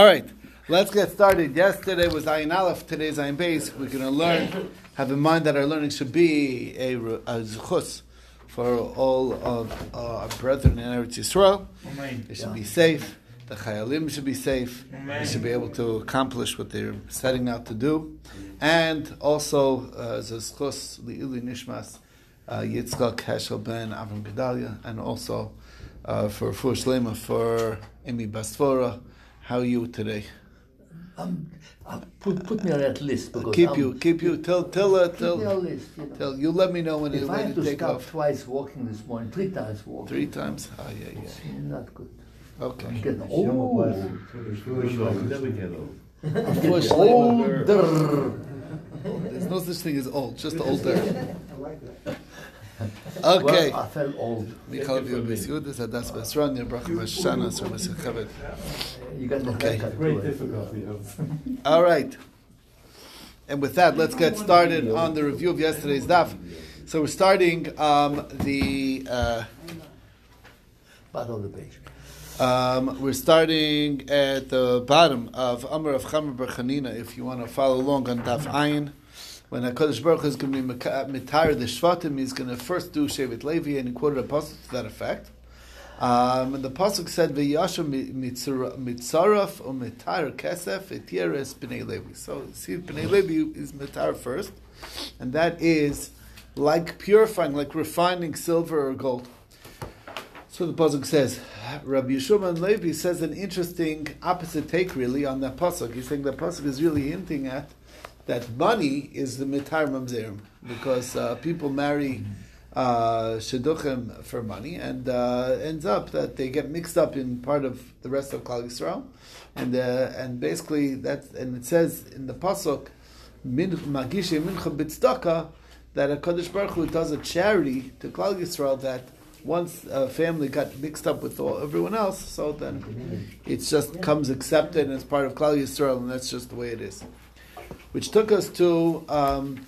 All right, let's get started. Yesterday was Ayin Aleph, today's Ayin Beis. We're going to learn, have in mind that our learning should be a, a zchus for all of our brethren in Eretz Yisrael. They should be safe. The Chayalim should be safe. They should be able to accomplish what they're setting out to do. And also, uh, zchus li'ili nishmas uh, Yitzchak Heschel ben Avram Gedalia, and also uh, for Fush Lema for Emi Basfora. How are you today? Um, uh, put, put me on that list because keep I'm, you, keep you. Tell, tell, uh, Keep me on tell, list. You know. tell. You let me know when if you're I ready have to to take stop off. twice walking this morning, three times walking, Three times. Oh yeah, yeah. it's not good. okay I'm Okay. getting old. Fush Lema. Older. There's no such thing as old, just older. Well, Okay. I felt old. Michal Yudis Hadas Besran Yebrach Mashana Sur Mesechaved. You got the Okay. Great difficulty of. All right. And with that, let's get started on the review of yesterday's daf. So we're starting um, the. Uh, Bottom of the page. Um, we're starting at the bottom of Amr of Chama Bar Chanina. If you want to follow along on Daf Ayin, when Hakadosh Baruch Hu is going to be mitar the Shvatim, he's going to first do Shevet Levi, and he quoted a pasuk to that effect. Um, and the pasuk said, "V'yashem mitzaraf or mitar kesef etieres b'nei Levi." So see, b'nei Levi is mitar first, and that is like purifying, like refining silver or gold. So the pasuk says, Rabbi Yeshua ben Levi says an interesting opposite take really on that pasuk. He's saying that pasuk is really hinting at that money is the mitar mamzerim because uh, people marry uh, shidduchim for money and uh, ends up that they get mixed up in part of the rest of Klal Yisrael, and uh, and basically that's and it says in the pasuk, min magishe mincha b'tzedakah that a Kaddish Baruch Hu does a charity to Klal Yisrael that once a family got mixed up with all, everyone else, so then it just comes accepted and it's part of Klal Yisrael, and that's just the way it is. Which took us to um,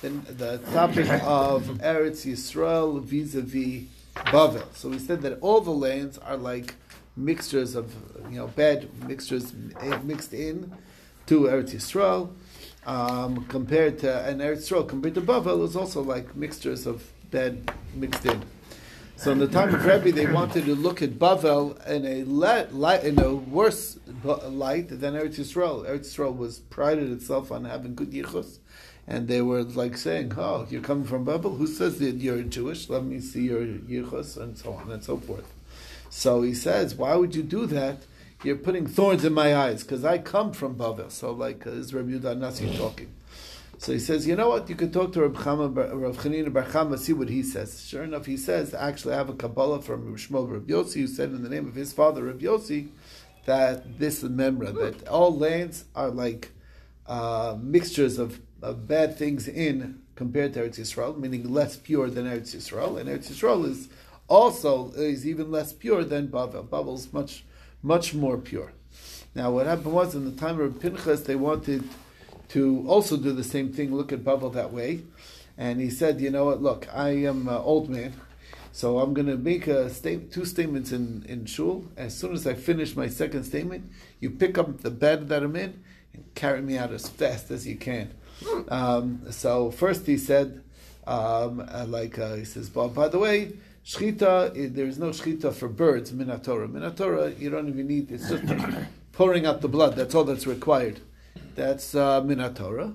the, the topic of Eretz Yisrael vis-a-vis Bavel. So we said that all the lands are like mixtures of, you know, bad mixtures eh, mixed in to Eretz Yisrael. Um, compared to and Eretz Yisrael compared to Bavel is also like mixtures of bad mixed in. So in the time of Rebbe, they wanted to look at Bavel in a le- in a worse light than Eretz Yisrael. Eretz Yisrael was prided itself on having good yichus, and they were like saying, "Oh, you're coming from Bavel? Who says that you're Jewish? Let me see your yichus," and so on and so forth. So he says, "Why would you do that? You're putting thorns in my eyes because I come from Bavel." So like uh, is Rabbi Yudah Nasi talking. So he says, you know what? You could talk to Rav, Chama, Rav Chanina Bar Chama, see what he says. Sure enough, he says, actually, I have a Kabbalah from Shmuel Rav Yossi, who said in the name of his father, Rav Yossi, that this is memra, that all lands are like uh, mixtures of, of bad things in compared to Eretz Yisrael, meaning less pure than Eretz Yisrael. And Eretz Yisrael is also is even less pure than Bavel. Bavel is much, much more pure. Now, what happened was in the time of Pinchas, they wanted to also do the same thing, look at Bavel that way. And he said, you know what, look, I am an old man, so I'm going to make a two statements in, in Shul. As soon as I finish my second statement, you pick up the bed that I'm in and carry me out as fast as you can. Um, so first he said, um, uh, like uh, he says, but by the way, shchita, eh, there is no shchita for birds, minatora. Minatora, you don't even need, it's just pouring out the blood, that's all that's required. That's uh, Minatora.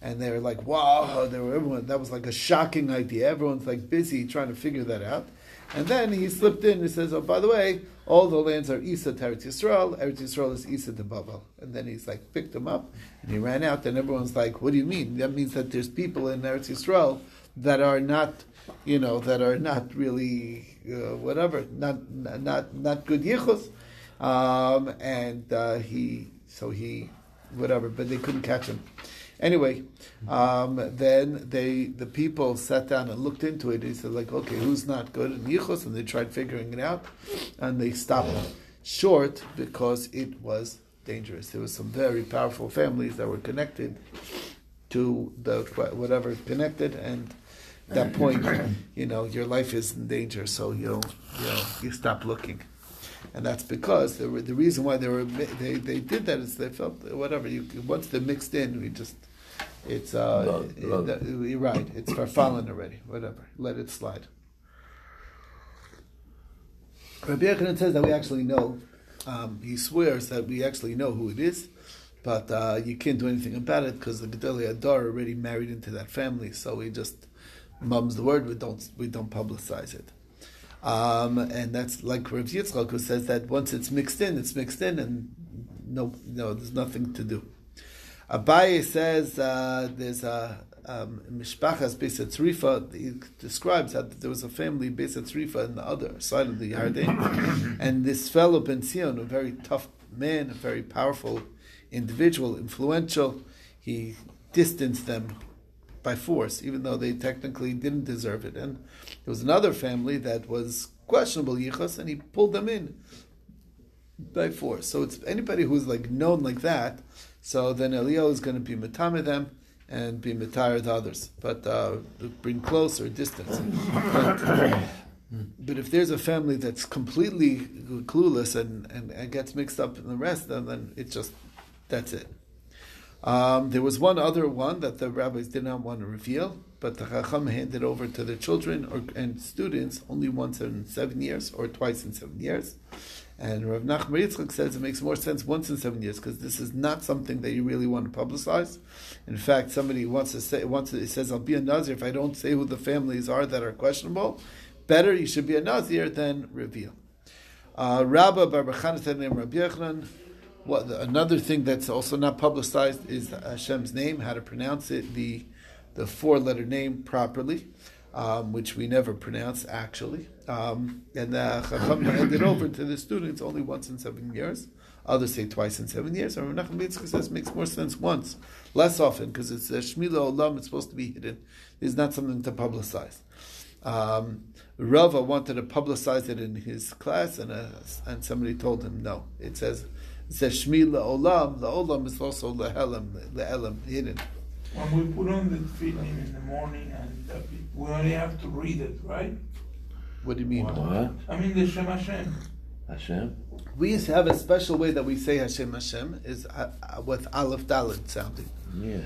And they were like, wow, were everyone that was like a shocking idea. Everyone's like busy trying to figure that out. And then he slipped in and says, Oh, by the way, all the lands are Isa to Eretz Yisrael, Eretz Yisrael is Isa to Babel. And then he's like picked them up and he ran out and everyone's like, What do you mean? That means that there's people in Eretz Yisrael that are not you know, that are not really uh, whatever, not not not good yichus. Um, and uh, he so he whatever, but they couldn't catch him. Anyway, um, then they the people sat down and looked into it. They said like, okay, who's not good in yichus? And they tried figuring it out, and they stopped short because it was dangerous. There were some very powerful families that were connected to the whatever connected, and at that point, you know, your life is in danger. So you you know, you stop looking. and that's because the, the reason why they were they, they did that is they felt whatever you once they're mixed in, we just it's uh, it- it- right. It's farfallen already. Whatever, let it slide. Rabbi Yochanan says that we actually know. Um, he swears that we actually know who it is, but uh, you can't do anything about it because the Gedolei Hador already married into that family. So we just mums the word. We don't we don't publicize it. Um, and that's like Rav Yitzchak who says that once it's mixed in, it's mixed in, and no, no, there's nothing to do. Abaye says uh, there's a um, Mishpachas Tzrifa. He describes that there was a family Tzrifa on the other side of the Yarden, and this fellow Ben Sion, a very tough man, a very powerful individual, influential, he distanced them by force, even though they technically didn't deserve it. And there was another family that was questionable yichus, and he pulled them in by force. So it's anybody who's like known like that. So then Eliyahu is going to be matame them and be matar the others, but uh, bring close or distance. But, but if there's a family that's completely clueless and, and, and gets mixed up in the rest, then, then it just that's it. Um, there was one other one that the rabbis did not want to reveal, but the Chacham handed over to the children or, and students only once in seven years or twice in seven years. And Rav Nachman Yitzchak says it makes more sense once in seven years because this is not something that you really want to publicize. In fact, somebody wants to say wants to, it says I'll be a nazir if I don't say who the families are that are questionable. Better you should be a nazir than reveal. Uh, Rabba Barbachanathan named Rabbi Yochanan. What another thing that's also not publicized is Hashem's name, how to pronounce it, the the four letter name properly, um, which we never pronounce actually. Um, and uh, Chacham handed over to the students only once in seven years. Others say twice in seven years. And Nachman Yitzchak says makes more sense once, less often, because it's a Shmila Olam, it's supposed to be hidden. It's not something to publicize. Um, Rava wanted to publicize it in his class, and uh, and somebody told him no. It says it says Shmi Olam. The Olam is also lehelam, lehelam, hidden. When we put on the tefillin in the morning, and uh, we only have to read it, right? What do you mean? What? I mean the Shem Hashem. Hashem? We have a special way that we say Hashem Hashem is uh, uh, with Aleph Dalet sounding, Yeah.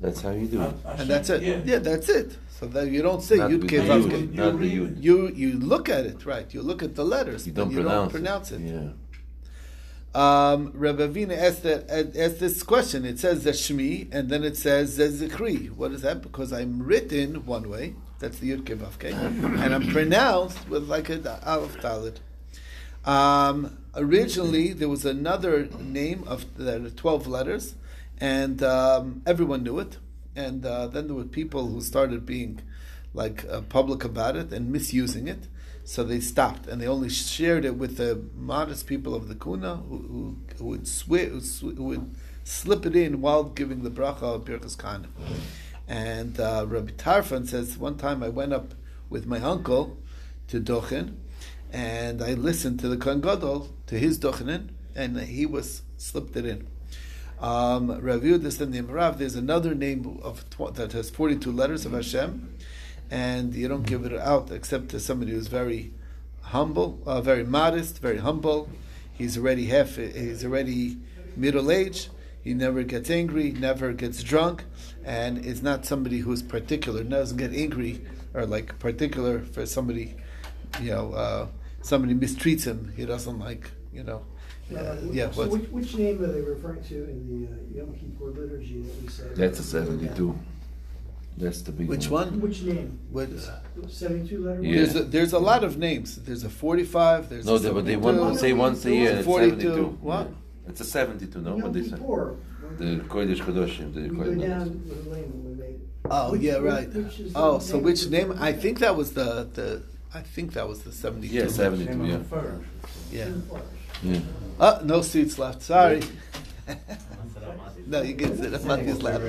That's how you do it. Hashem, and that's it. Yeah. Yeah, that's it. So that you don't say Yud with Kei Vav Yud, Kei. not the You- Yud. You you look at it right. You look at the letters, You don't you pronounce, don't pronounce it. Yeah. Um, Rebbe Avina asked, that, asked this question. It says the Shmi, and then it says the Zikri. What is that? Because I'm written one way, that's the Yud Vav and I'm pronounced with like a Aleph Dalet. Um, originally, there was another name of the twelve letters, and um, everyone knew it. And uh, then there were people who started being like uh, public about it and misusing it. So they stopped, and they only shared it with the modest people of the Kuna who, who, who would who, who would slip it in while giving the bracha of Birkas Khan. And uh, Rabbi Tarfon says, one time I went up with my uncle to Dochen, and I listened to the Kohen Gadol, to his Dochenin, and he was slipped it in. Um, Rav Yehuda said, name there's another name of that has 42 letters of Hashem, and you don't give it out except to somebody who's very humble, uh, very modest, very humble. He's already half, he's already middle age. He never gets angry, never gets drunk, and is not somebody who's particular. Doesn't get angry or like particular for somebody, you know, uh, somebody mistreats him. He doesn't like, you know. Uh, Uh, yeah, So what's- which, which name are they referring to in the uh, Yom Kippur liturgy that we say? That's a 72. That's the big which one. one? Which name? What? Seventy-two letter? Yeah. There's a, there's a lot of names. There's a 45. There's No, a they, but they 72. want to say once a year. 42. 72. What? Yeah. It's a 72, no? What they say? Kippur. The Kodesh Kodoshim. The We go Kodesh down with the lane when we. Oh yeah, right. which is oh, the oh, so name which of name? I think that was the the. I think that was the 72. Yeah, 72, yeah. Yeah. Yeah. Oh, no seats left. Sorry. no, you can sit up on his lap.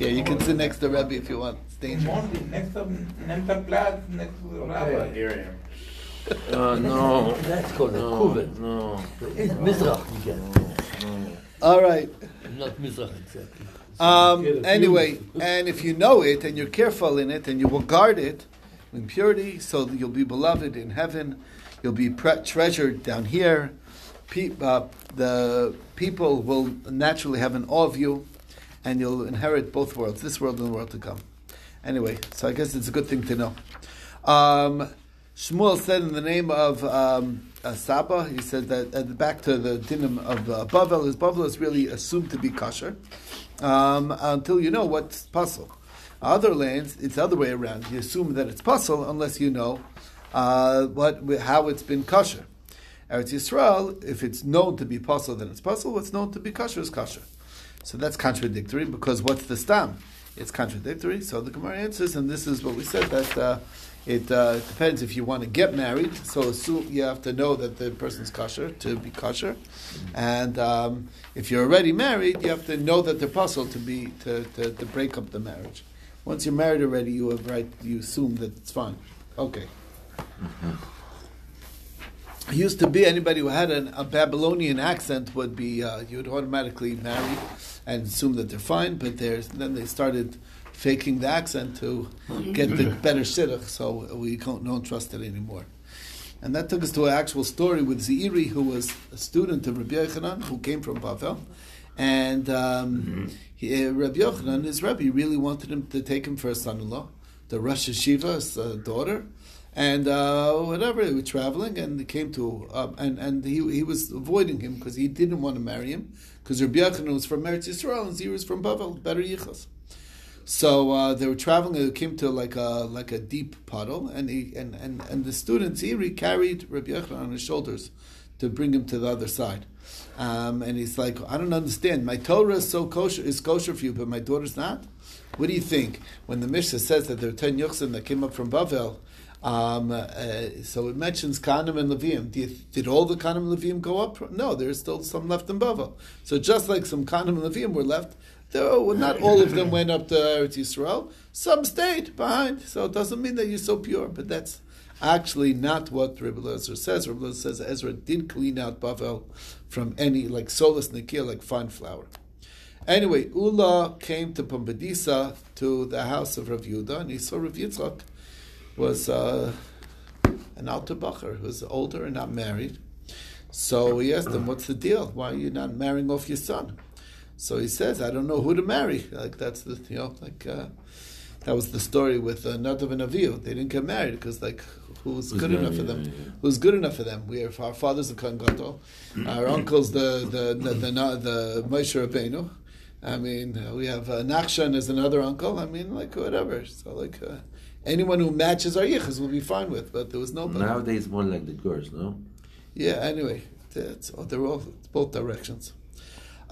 Yeah, you can sit next to Rebbe if you want. It's dangerous. Monday, next to Nemta Platz, next to the rabbi. Uh, no. That's called a No, kuvit. no. It's Mizrach you get. All right. Not Mizrach exactly. Um, Get a few. anyway, and if you know it and you're careful in it and you will guard it in purity, so that you'll be beloved in heaven. You'll be pre- treasured down here. Pe- uh, the people will naturally have an awe of you, and you'll inherit both worlds, this world and the world to come. Anyway, so I guess it's a good thing to know. Um, Shmuel said in the name of um, Saba, he said that uh, back to the dinim of uh, Bavel, is Bavel is really assumed to be kosher um, until you know what's pasul. Other lands, it's the other way around. You assume that it's pasul unless you know uh, what how it's been kosher. Eretz Yisrael, if it's known to be pasul, then it's pasul. What's known to be kosher is kosher. So that's contradictory because what's the stam? It's contradictory. So the Gemara answers, and this is what we said that uh, it uh, depends if you want to get married. So assume you have to know that the person's kosher to be kosher, and um, if you're already married, you have to know that they're pasul to be to, to, to break up the marriage. Once you're married already, you have right. You assume that it's fine. Okay. It used to be anybody who had an, a Babylonian accent would be uh, you would automatically marry and assume that they're fine, but there's then they started faking the accent to get the better shidduch, so we don't, don't trust it anymore. And that took us to an actual story with Zeiri, who was a student of Rabbi Yochanan, who came from Bavel. And um, he, uh, Rabbi Yochanan, his Rabbi, really wanted him to take him for a son-in-law, the Rosh Yeshiva's uh, daughter. And uh, whatever, they were traveling, and they came to, um, and, and he, he was avoiding him because he didn't want to marry him, because Rabbi Yochanan was from Eretz Yisrael, and Zeiri was from Bavel, better yichas. So uh, they were traveling. They came to like a like a deep puddle, and he and and, and the students Zeiri carried Rabbi Yochanan on his shoulders to bring him to the other side. Um, and he's like, I don't understand. My Torah is so kosher is kosher for you, but my daughter's not. What do you think when the Mishnah says that there are ten yochsin that came up from Bavel? Um, uh, so it mentions Kanim and Levim. Did, did all the Kanim and Levim go up? No, there's still some left in Bavel. So just like some Kanim and Levim were left, were- not all of them went up to Eretz Yisrael. Some stayed behind. So it doesn't mean that you're so pure, but that's actually not what Rebbe Lezer says. Rebbe Lezer says Ezra did clean out Bavel from any, like solus nikia, like fine flour. Anyway, Ula came to Pumbedisa, to the house of Rav Yehuda, and he saw Rav Yitzchak was uh, an alter bacher who was older and not married. So he asked him, "What's the deal? Why are you not marrying off your son?" So he says, "I don't know who to marry." Like that's the you know like uh, that was the story with uh, Nadav and Avihu. They didn't get married because like who's, Who's good married, enough for them? yeah, yeah. Who's good enough for them? We are our father's the Kohen Gadol, our uncle's the the the the, the, the Moshe Rabbeinu. I mean, uh, we have uh, Nachshon as another uncle. I mean, like whatever. So like uh, anyone who matches our yichus will be fine with. But there was nobody. Nowadays, more like the girls, no? Yeah. Anyway, it's, oh, they're all it's both directions.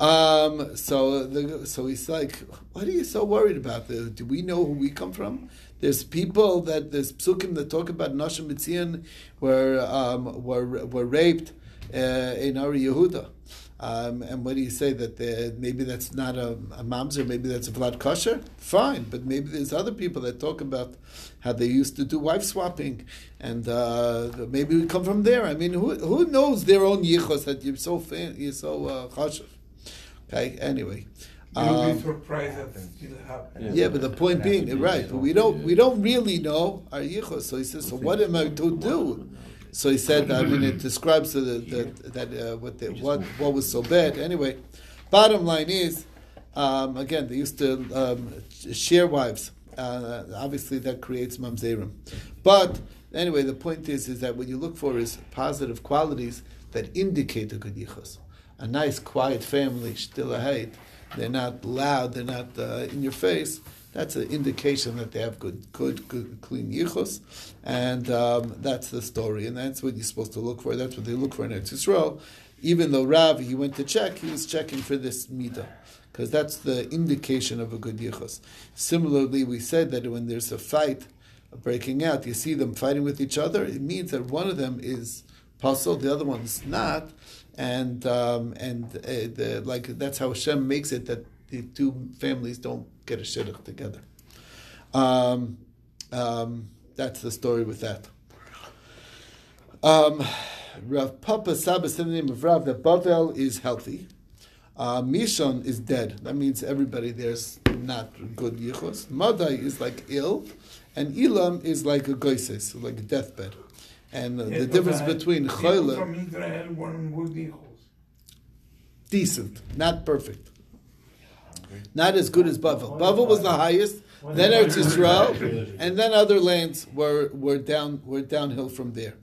Um, so the, so he's like, what are you so worried about? Do we know who we come from? There's people that there's psukim that talk about Nashim Mitzion were um, were were raped uh, in Ari Yehuda. Um, and what do you say that maybe that's not a, a mamzer, maybe that's a vlad kosher? Fine, but maybe there's other people that talk about how they used to do wife swapping, and uh, maybe we come from there. I mean, who who knows their own yichos that you're so fan, you're so uh, chashuv? Okay, anyway. You'll Um, be surprised that it still happens. yeah, but the point being, right? But we don't we don't really know our yichus. So he says, so what am I to do? So he said, I mean, it describes the, the, that uh, what the, what what was so bad. Anyway, bottom line is, um, again, they used to um, share wives. Uh, obviously, that creates mamzerim. But anyway, the point is, is that what you look for is positive qualities that indicate a good yichus. A nice, quiet family, still ahead. They're not loud. They're not uh, in your face. That's an indication that they have good, good, good clean yichus, and um, that's the story. And that's what you're supposed to look for. That's what they look for in Eretz Yisrael. Even though Rav, he went to check, he was checking for this midah, because that's the indication of a good yichus. Similarly, we said that when there's a fight breaking out, you see them fighting with each other. It means that one of them is puzzled, the other one's not, and um, and uh, the, like that's how Hashem makes it that the two families don't get a shidduch together. Um, um, that's the story with that. Um, Rav Papa Saba said the name of Rav that Bavel is healthy. Uh, Mishon is dead. That means everybody there's not good yichos. Madai is like ill, and Elam is like a goises, like a deathbed. And uh, the difference between people choyle, from Israel were in good equals. decent, not perfect. Not as good as Bavel. Bavel was the highest, then Eretz Yisrael, and then other lands were, were down were downhill from there.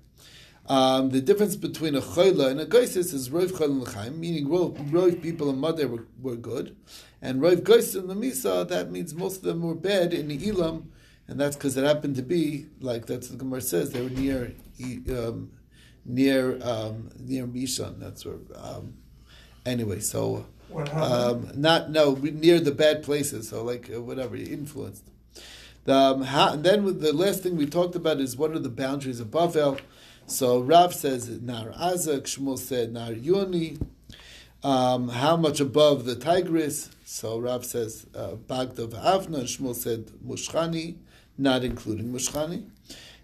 Um, the difference between a choila and a goisis is roiv chol and l'chaim, meaning roiv, roiv people in Mother were, were good, and roiv goisis in the Misa, that means most of them were bad in the Elam, and that's because it happened to be, like that's what the Gemara says, they were near um, near um, near Mishan, that's where, um, anyway, so, um, not, no, near the bad places, so like, uh, whatever, influenced. The, um, how, and then with the last thing we talked about is what are the boundaries of Bavel. So Rav says Nar Azak, Shmuel said Nar Yoni. Um, how much above the Tigris? So Rav says uh, Bagdav Avna. Shmuel said Mushchani, not including Mushchani.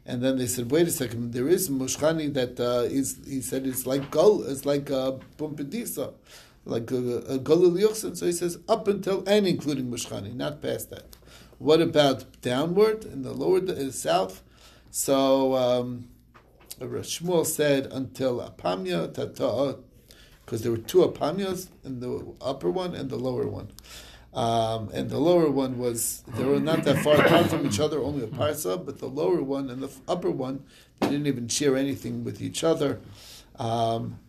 And then they said, wait a second, there is Mushchani that uh, is, he said it's like Gol, it's like uh, Pumbedisa, like a Golul Yochsin. So he says up until and including Mushchani, not past that. What about downward in the lower uh, south? So um, Shmuel said until Apamya Tata, because there were two Apamyas, in the upper one and the lower one. Um, and the lower one was they were not that far apart from each other, only a parsa. But the lower one and the upper one, they didn't even share anything with each other, um,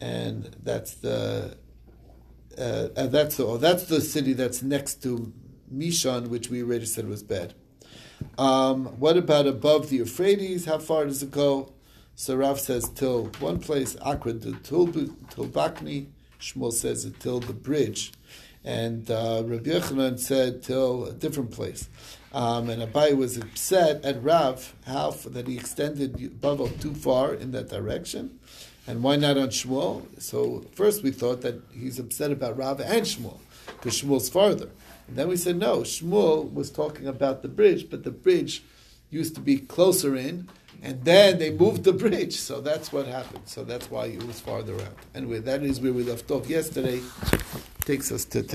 and that's the uh, that's the oh, that's the city that's next to Mishan, which we already said was bad. Um, what about above the Euphrates? How far does it go? So Rav says till one place, Akra to till, till Bakni. Shmuel says it till the bridge. And uh, Rabbi Yochanan said till a different place. Um, and Abai was upset at Rav how that he extended Bavel too far in that direction. And why not on Shmuel? So first we thought that he's upset about Rav and Shmuel, because Shmuel's farther. And then we said no, Shmuel was talking about the bridge, but the bridge used to be closer in, and then they moved the bridge. So that's what happened. So that's why it was farther out. Anyway, that is where we left off yesterday. Takes us to today.